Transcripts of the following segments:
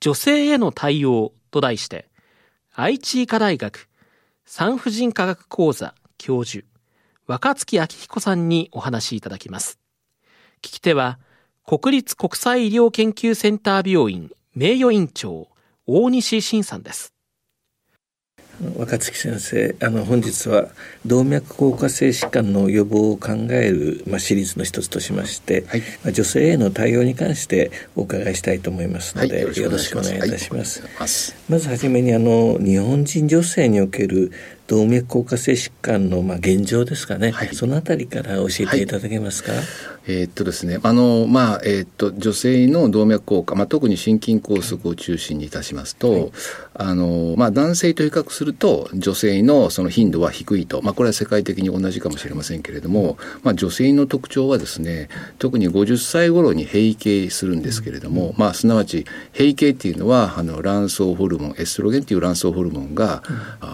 女性への対応と題して愛知医科大学産婦人科学講座教授若月明彦さんにお話しいただきます。聞き手は国立国際医療研究センター病院名誉院長大西晋さんです。若月先生あの本日は動脈硬化性疾患の予防を考える、まあ、シリーズの一つとしまして、はい、まあ、女性への対応に関してお伺いしたいと思いますので、はい、よろしくお願いいたします。はい、まずはじめにあの日本人女性における動脈硬化性疾患のまあ現状ですかね、そのあたりから教えていただけますか？えー、っとですね、あのまあえー、っと女性の動脈硬化、まあ、特に心筋梗塞を中心にいたしますと、はい、あのまあ、男性と比較すると女性のその頻度は低いと、まあ、これは世界的に同じかもしれませんけれども、まあ、女性の特徴はですね特に50歳頃に閉経するんですけれども、まあ、すなわち閉経っていうのはあの卵巣ホルモンエストロゲンっていう卵巣ホルモンが、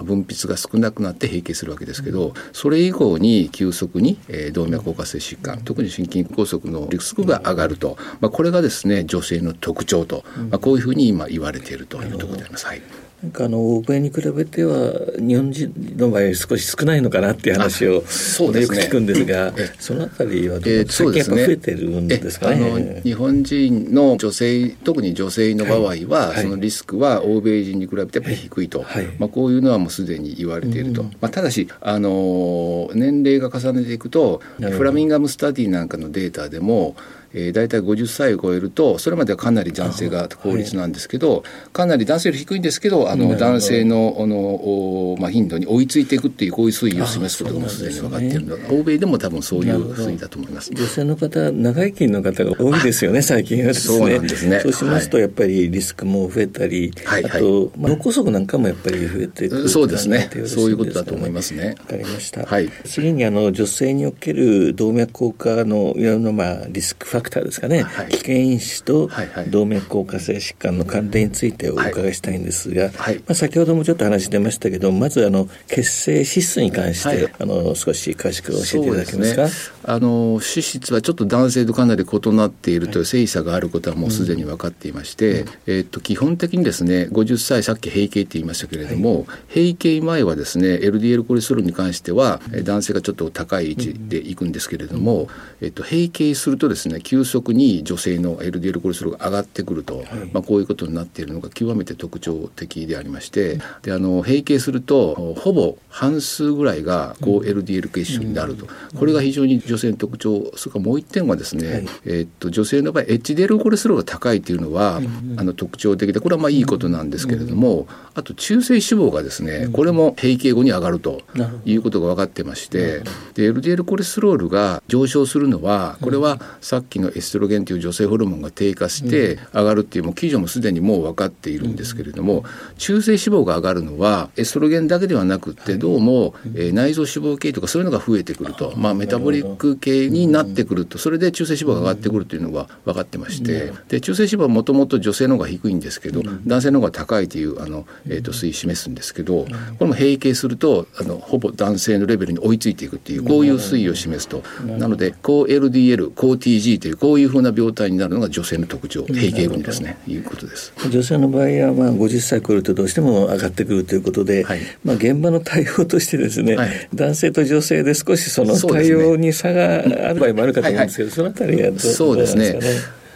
うん、分泌が少なくなって閉経するわけですけどそれ以降に急速に、えー、動脈硬化性疾患特に心筋梗塞のリスクが上がると、まあ、これがですね女性の特徴と、まあ、こういうふうに今言われているというところであります。はいなんかあの欧米に比べては日本人の場合少し少ないのかなっていう話をそうです、ね、よく聞くんですがそのあたりはどう、えー、最近やっぱ増えてるんですかね、あの日本人の女性特に女性の場合は、はい、そのリスクは欧米人に比べてやっぱり低いと、はい、まあ、こういうのはもうすでに言われていると、うん、まあ、ただしあの年齢が重ねていくとフラミンガムスタディなんかのデータでもえー、大体50歳を超えるとそれまではかなり男性が効率なんですけど、はい、かなり男性より低いんですけどあの男性のあの、まあ、頻度に追いついていくっていうこういう推移を示すことがもうすでに分かっているので、ね、欧米でも多分そういう推移だと思います。女性の方長生きの方が多いですよね最近はですね。そうなんですね。そうしますとやっぱりリスクも増えたり、はい、あと、まあ、脳梗塞なんかもやっぱり増えてくるそうですね。そういうことだと思いますね。わかりました、はい、次にあの女性における動脈硬化のいろんなまあリスクファクターですかね、はい、危険因子と動脈硬化性疾患の関連についてお伺いしたいんですが、はい、まあ、先ほどもちょっと話出ましたけどまずあの血清脂質に関して、あの少し詳しく教えていただけますか、ね、あの脂質はちょっと男性とかなり異なっているという性差があることはもうすでに分かっていまして、うん、えー、っと基本的にですね50歳さっき閉経って言いましたけれども、閉経前はですね LDL コレステロールに関しては男性がちょっと高い位置でいくんですけれども、えっと、閉経するとですね急速に女性の LDL コレステロールが上がってくると、はい、まあ、こういうことになっているのが極めて特徴的でありましてであの閉経するとほぼ半数ぐらいが高 LDL 血症になると、これが非常に女性の特徴それからもう一点はですね、はい、えー、っと女性の場合 HDL コレステロールが高いというのは、あの特徴的でこれはまあいいことなんですけれども、あと中性脂肪がですねこれも閉経後に上がるということが分かってましてで LDL コレステロールが上昇するのはこれはさっきのエストロゲンという女性ホルモンが低下して上がるっていうもう基準もすでにもう分かっているんですけれども中性脂肪が上がるのはエストロゲンだけではなくってどうも、えー、内臓脂肪系とかそういうのが増えてくると、まあ、メタボリック系になってくるとそれで中性脂肪が上がってくるというのが分かってましてで中性脂肪はもともと女性の方が低いんですけど男性の方が高いというあの、えー、と推移示すんですけどこれも閉経するとあのほぼ男性のレベルに追いついていくっていうこういう推移を示すと。なので高 LDL 高 TG というこういうふうな病態になるのが女性の特徴閉経後にですねいうことです。女性の場合はまあ50歳超えるとどうしても上がってくるということで、はい、まあ、現場の対応としてですね、はい、男性と女性で少しその対応に差がある場合もあるかと思うんですけど、そのあたりはどうそうですね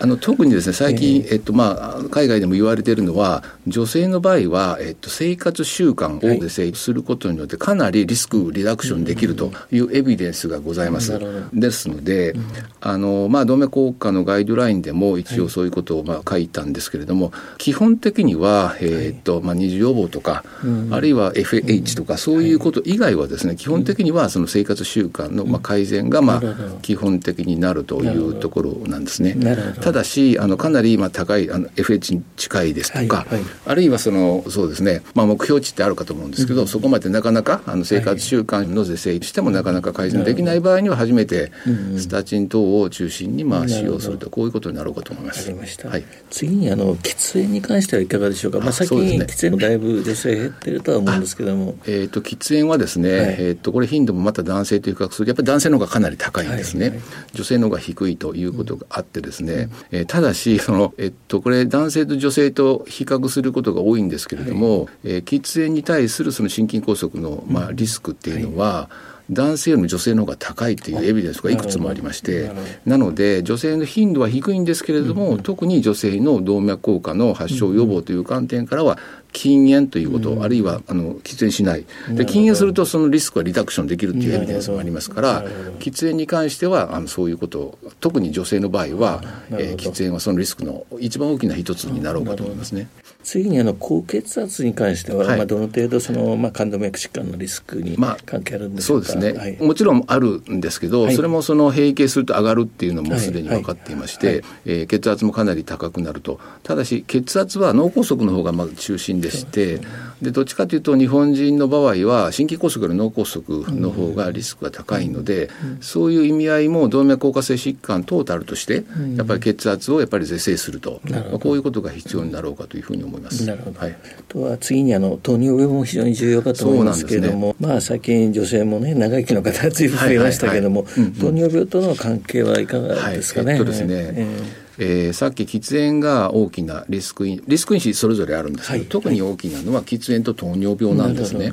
あの特にですね最近、えっとまあ、海外でも言われているのは女性の場合は、えっと、生活習慣をですね、することによってかなりリスクリダクションできるというエビデンスがございます。ですので、あのまあ、動脈硬化のガイドラインでも一応そういうことをまあ書いたんですけれども、基本的には、えっとまあ、二次予防とか、あるいは FH とかそういうこと以外はですね基本的にはその生活習慣のまあ改善がまあ基本的になるというところなんですね。ただしあのかなりまあ高いあの FH に近いですとか、はいはい、あるいはそのそうですね、まあ、目標値ってあるかと思うんですけど、うん、そこまでなかなかあの生活習慣の是正してもなかなか改善できない場合には初めてスタチン等を中心にまあ使用するとこういうことになろうかと思います。はい、次にあの喫煙に関してはいかがでしょうか。まあ、最近、ね、喫煙もだいぶ女性減ってるとは思うんですけども。えっ、ー、と喫煙はですね、はい、えっ、とこれ頻度もまた男性と比較するとやっぱり男性の方がかなり高いんですね。はいはい、女性の方が低いということがあってですね。うん、えー、ただしそのえっ、とこれ男性と女性と比較することが多いんですけれども、はい、えー、喫煙に対するその心筋梗塞のまあリスクっていうのは、うん男性よりも女性の方が高いっていうエビデンスがいくつもありましてなので女性の頻度は低いんですけれども、特に女性の動脈硬化の発症予防という観点からは禁煙ということ、うん、あるいはあの喫煙しない。で禁煙するとそのリスクはリダクションできるっていうエビデンスもありますから喫煙に関してはあのそういうこと特に女性の場合は、えー、喫煙はそのリスクの一番大きな一つになろうかと思いますね。次にあの高血圧に関しては、はい、まあ、どの程度その、まあ、冠動脈疾患のリスクに関係あるんでしょうか、まあ、そうですね、はい、もちろんあるんですけど、はい、それもその閉経すると上がるっていうのもすでに分かっていまして、はい、えー、血圧もかなり高くなると。ただし血圧は脳梗塞の方がまず中心でして、でどっちかというと日本人の場合は心筋梗塞より脳梗塞の方がリスクが高いので、そういう意味合いも動脈硬化性疾患トータルとしてやっぱり血圧をやっぱり是正すると、まあ、こういうことが必要になろうかというふうに思います。なるほど。はい、あとは次にあの糖尿病も非常に重要かと思いますけれども、ね、まあ最近女性もね長生きの方が随分増えましたけれども、糖尿病との関係はいかがですかね？はい、えっとですね、えーえー、さっき喫煙が大きなリスク因リスク因子それぞれあるんですけど、はい、特に大きなのは喫煙と糖尿病なんですね。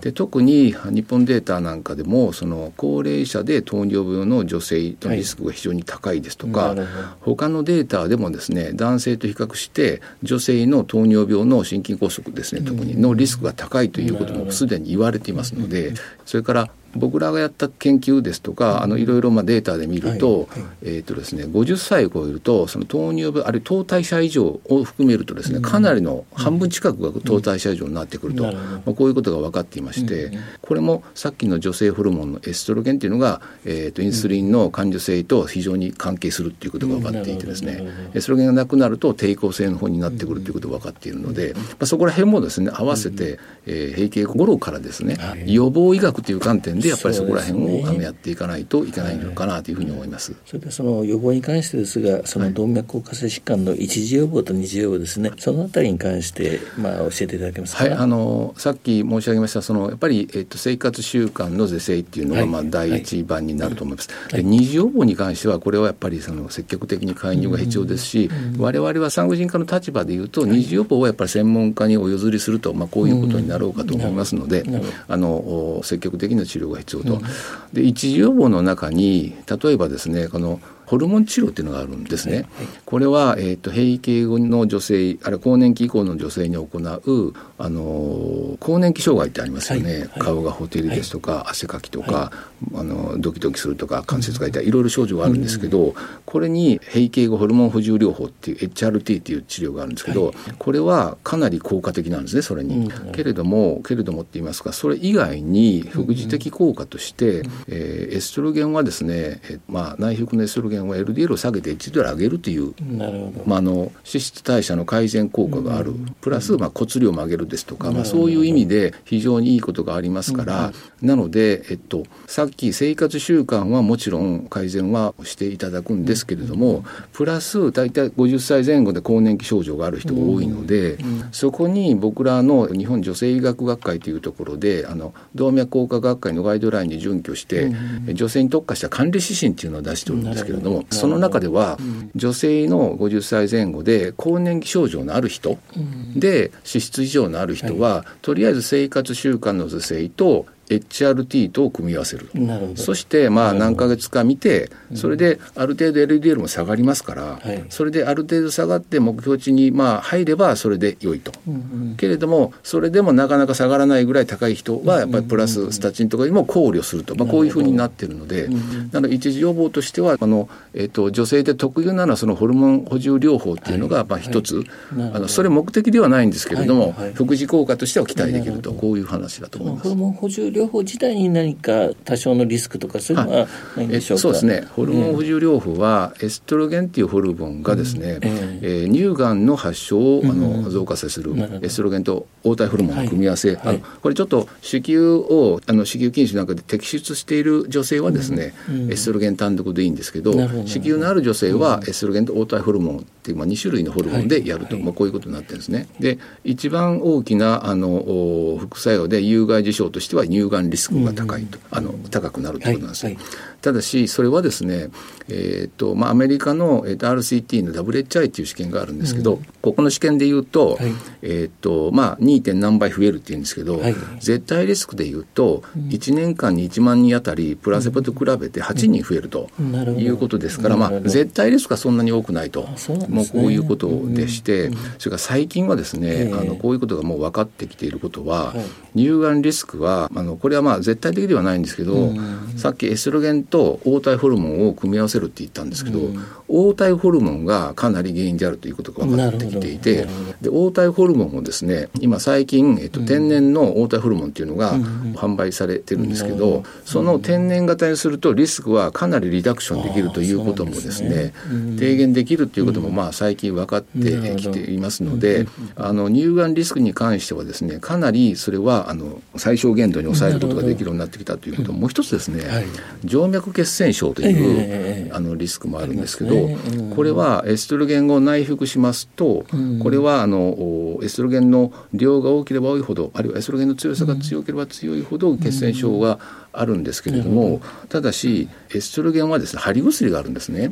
で特に日本データなんかでもその高齢者で糖尿病の女性のリスクが非常に高いですとか、はい、他のデータでもですね男性と比較して女性の糖尿病の心筋梗塞ですね特にのリスクが高いということもすでに言われていますのでそれから僕らがやった研究ですとか、あのいろいろまあデータで見ると、はいはい、えっ、とですね、50歳を超えると、その糖尿病、あるいは糖代謝異常を含めるとですね、かなりの半分近くが糖代謝異常になってくると、まあ、こういうことが分かっていまして、これもさっきの女性ホルモンのエストロゲンっていうのが、えっ、とインスリンの感受性と非常に関係するっていうことが分かっていてですね、エストロゲンがなくなると抵抗性の方になってくるということが分かっているので、まあ、そこら辺もですね、合わせて、えー、閉経頃からですね、予防医学という観点でやっぱりそこら辺をあのやっていかないといけないのかなというふうに思います。それでその予防に関してですが、その動脈硬化性疾患の一次予防と二次予防ですね、そのあたりに関してまあ教えていただけますか？はい、あのさっき申し上げましたそのやっぱりえっと生活習慣の是正っていうのがまあ第一番になると思います。はい、で二次予防に関してはこれはやっぱりその積極的に介入が必要ですし、我々は産婦人科の立場でいうと二次予防はやっぱり専門家にお譲りするとまあこういうことになろうかと思いますので、あの積極的な治療が必要と。で一時予防の中に例えばですねこのホルモン治療っていうのがあるんですね。これは、えーと、閉経後の女性あるいは更年期以降の女性に行うあの更年期障害ってありますよね、はい。はい、顔がほてりですとか、はい、汗かきとか、あのドキドキするとか関節が痛いいろいろ症状があるんですけど、これに閉経後ホルモン補充療法っていう HRT っていう治療があるんですけど、これはかなり効果的なんですねそれに。けれどもけれどもって言いますかそれ以外に副次的効果として、えー、エストロゲンはですね、えまあ、内服のエストロゲンは LDL を下げて HDL を上げるというまあ、あの脂質代謝の改善効果がある、プラス、まあ、骨量も上げるですとか、まあ、そういう意味で非常にいいことがありますから、なので、えっと、さっき生活習慣はもちろん改善はしていただくんですけれども、プラス大体50歳前後で更年期症状がある人が多いので、そこに僕らの日本女性医学学会というところであの動脈硬化学会のガイドラインに準拠して、女性に特化した管理指針っていうのを出しておるんですけれども、その中では、女性の50歳前後で更年期症状のある人。で脂質異常のある人は、とりあえず生活習慣の是正と HRT と組み合わせるそしてまあ何ヶ月か見てそれである程度 LDL も下がりますから、それである程度下がって目標値にまあ入ればそれで良いと、けれどもそれでもなかなか下がらないぐらい高い人はやっぱりプラススタチンとかにも考慮すると、まあ、こういうふうになってるので、なので一時予防としてはあの、えー、と女性で特有なのはそのホルモン補充療法っていうのがまあ一つ、あのそれ目的ではないんですけれども、副次効果としては期待できると、こういう話だと思います。ホルモン補充療法自体に何か多少のリスクとかそういうのはないんでしょうか、そうですね。ホルモン補充療法はエストロゲンっていうホルモンがですね、うん、えー、乳がんの発症をあの増加させるエストロゲンと黄体ホルモンの組み合わせ、はい。はい、あのこれちょっと子宮をあの子宮筋腫なんかで摘出している女性はですね、うん、エストロゲン単独でいいんですけど子宮のある女性はエストロゲンと黄体ホルモンっていう、まあ、2種類のホルモンでやると、はい、まあ、こういうことになってるんですね。で一番大きなあの副作用で有害事象としては乳がんリスクが高いと、あの高くなるということなんです、はいはい、ただしそれはですね、えーとまあ、アメリカの、えー、と RCT の WHI という試験があるんですけど、うん、ここの試験でいうと,、えーとまあ、2. 点何倍増えるっていうんですけど、絶対リスクでいうと、うん、1年間に1万人あたりプラセボと比べて8人増えるということですから、まあ、絶対リスクはそんなに多くないと、ね、もうこういうことでして、それから最近はですね、あのこういうことがもう分かってきていることは、乳がんリスクはあのこれはまあ絶対的ではないんですけど、さっきエストロゲンと黄体ホルモンを組み合わせるって言ったんですけど、黄体ホルモンがかなり原因であるということが分かってきていてで黄体ホルモンをですね今最近、えっと、天然の黄体ホルモンっていうのが販売されてるんですけど、その天然型にするとリスクはかなりリダクションできるということもですね低減できるっていうこともまあ最近分かってきていますのであの乳がんリスクに関してはですねかなりそれはあの最小限度に抑えることができるようになってきたということもう一つですね、静脈血栓症という、あのリスクもあるんですけど、これはエストロゲンを内服しますと、これはあのエストロゲンの量が大きければ多いほどあるいはエストロゲンの強さが強ければ強いほど血栓症があるんですけれども、ただしエストロゲンはですね貼り薬があるんですね。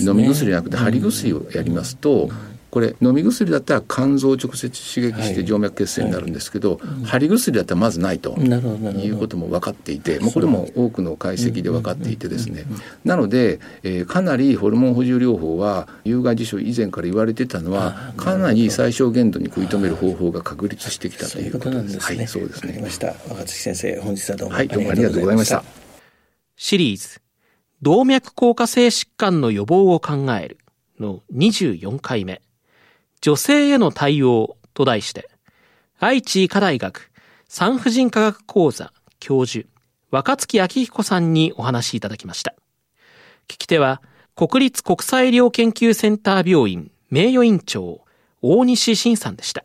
飲み薬じゃなくて貼り薬をやりますと、これ飲み薬だったら肝臓を直接刺激して静脈血栓になるんですけど、貼り薬だったらまずないということも分かっていてもうこれも多くの解析で分かっていてですね。なので、えー、かなりホルモン補充療法は有害事象以前から言われてたのはかなり最小限度に食い止める方法が確立してきたということです。はい、そうですね。ました。若槻先生本日はどうも、はい、どうもありがとうございました。シリーズ動脈硬化性疾患の予防を考えるの24回目。女性への対応と題して、愛知医科大学産婦人科学講座教授、若月明彦さんにお話しいただきました。聞き手は、国立国際医療研究センター病院名誉院長、大西晋さんでした。